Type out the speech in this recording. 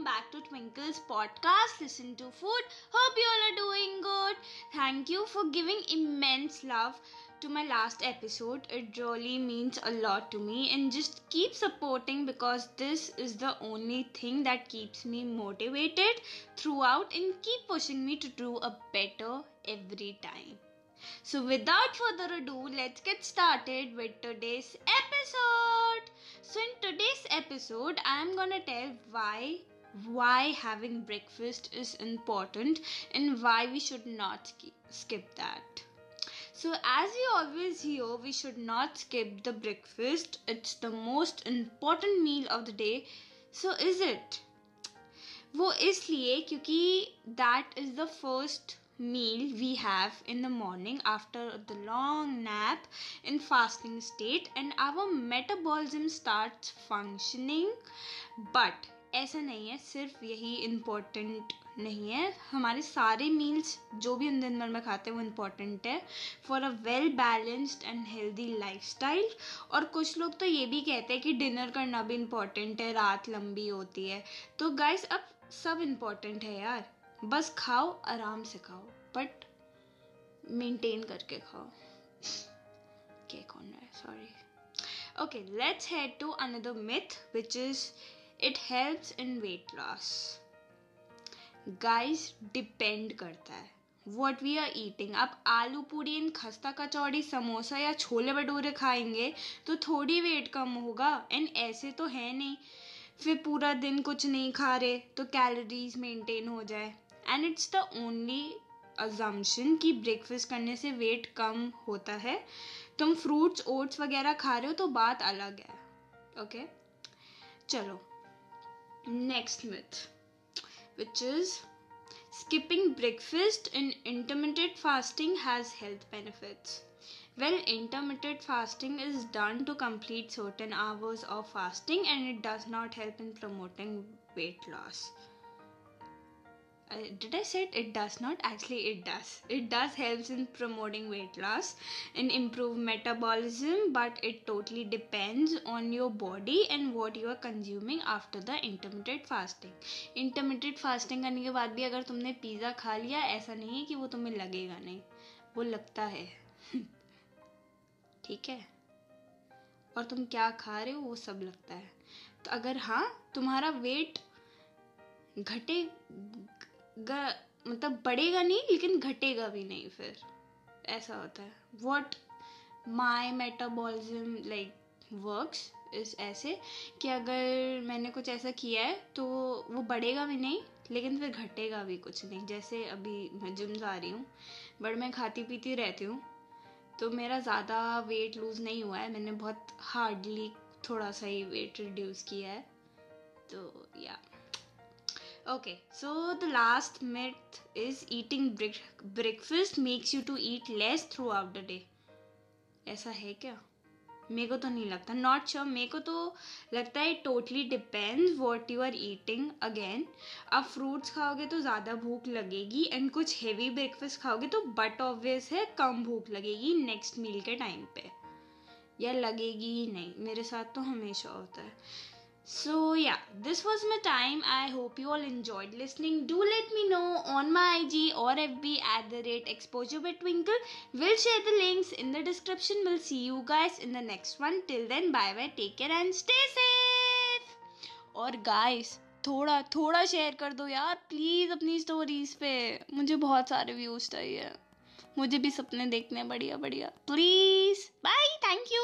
welcome back to Twinkle's podcast. Listen to food. Hope you all are doing good. Thank you for giving immense love to my last episode. It really means a lot to me, and just keep supporting because this is the only thing that keeps me motivated throughout and keep pushing me to do a better every time. So, without further ado, let's get started with today's episode. So, in today's episode, I'm gonna tell why why having breakfast is important and why we should not skip that. So, as you always hear, we should not skip the breakfast. It's the most important meal of the day. So, is it? वो इसलिए क्योंकि that is the first meal we have in the morning after the long nap in fasting state and our metabolism starts functioning but ऐसा नहीं है, सिर्फ़ यही important नहीं है। हमारे सारे मील्स जो भी हम दिन भर में खाते हैं, वो इम्पोर्टेंट है। For a well balanced and healthy life और कुछ लोग तो ये भी कहते हैं कि डिनर करना भी इम्पोर्टेंट है, रात लंबी होती है। तो गाइस अब सब इम्पोर्टेंट है यार। बस खाओ, आराम से खाओ बट मेंटेन करके खाओ। केक है? Sorry okay let's head to another myth which is it helps in weight loss guys depend करता है. वॉट वी आर ईटिंग आप आलू पूरी इन खस्ता कचौड़ी, समोसा या छोले भटूरे खाएँगे तो थोड़ी वेट कम होगा. एंड ऐसे तो है नहीं. फिर पूरा दिन कुछ नहीं खा रहे तो कैलोरीज मेंटेन हो जाए. And it's the only assumption कि ब्रेकफास्ट करने से वेट कम होता है. तुम फ्रूट्स ओट्स वगैरह खा रहे हो तो बात अलग है. Okay okay? चलो. next myth, which is skipping breakfast in intermittent fasting has health benefits. Well, intermittent fasting is done to complete certain hours of fasting and it does not help in promoting weight loss. Uh, did I say it? It does not. Actually, it does. It does helps in promoting weight loss and improve metabolism, but it totally depends on your body and what you are consuming after the intermittent fasting. Intermittent fasting करने के बाद भी अगर तुमने pizza खा लिया ऐसा नहीं है कि वो तुम्हें लगेगा नहीं वो लगता है ठीक है और तुम क्या खा रहे हो वो सब लगता है तो अगर हाँ तुम्हारा वेट घटे मतलब बढ़ेगा नहीं, लेकिन घटेगा भी नहीं फिर। ऐसा होता है। What my metabolism like works is ऐसे कि अगर मैंने कुछ ऐसा किया है तो वो बढ़ेगा भी नहीं, लेकिन फिर घटेगा भी कुछ नहीं। जैसे अभी मैं जिम जा रही हूँ बट मैं खाती पीती रहती हूँ तो मेरा ज़्यादा वेट लूज़ नहीं हुआ है। मैंने बहुत हार्डली थोड़ा सा ही वेट रिड्यूस किया है। तो या Okay, so the last myth is eating breakfast makes you to eat less throughout the day. ऐसा है क्या? मेरे को तो नहीं लगता। नॉट श्योर मेरे को तो लगता है totally depends what you are eating again आप फ्रूट्स खाओगे तो ज़्यादा भूख लगेगी एंड कुछ हेवी ब्रेकफास्ट खाओगे तो बट ऑब्वियस है कम भूख लगेगी नेक्स्ट मील के टाइम पे। या लगेगी ही नहीं। मेरे साथ तो हमेशा होता है। So, yeah, this was my time. I hope you all enjoyed listening. Do let me know on my IG or FB at the rate exposure by Twinkle. We'll share the links in the description. We'll see you guys in the next one. Till then, bye bye, take care, and stay safe. और guys, थोड़ा थोड़ा share कर दो यार please अपनी stories पे मुझे बहुत सारे व्यूज़ चाहिए मुझे भी सपने देखने बढ़िया बढ़िया प्लीज़ बाय थैंक यू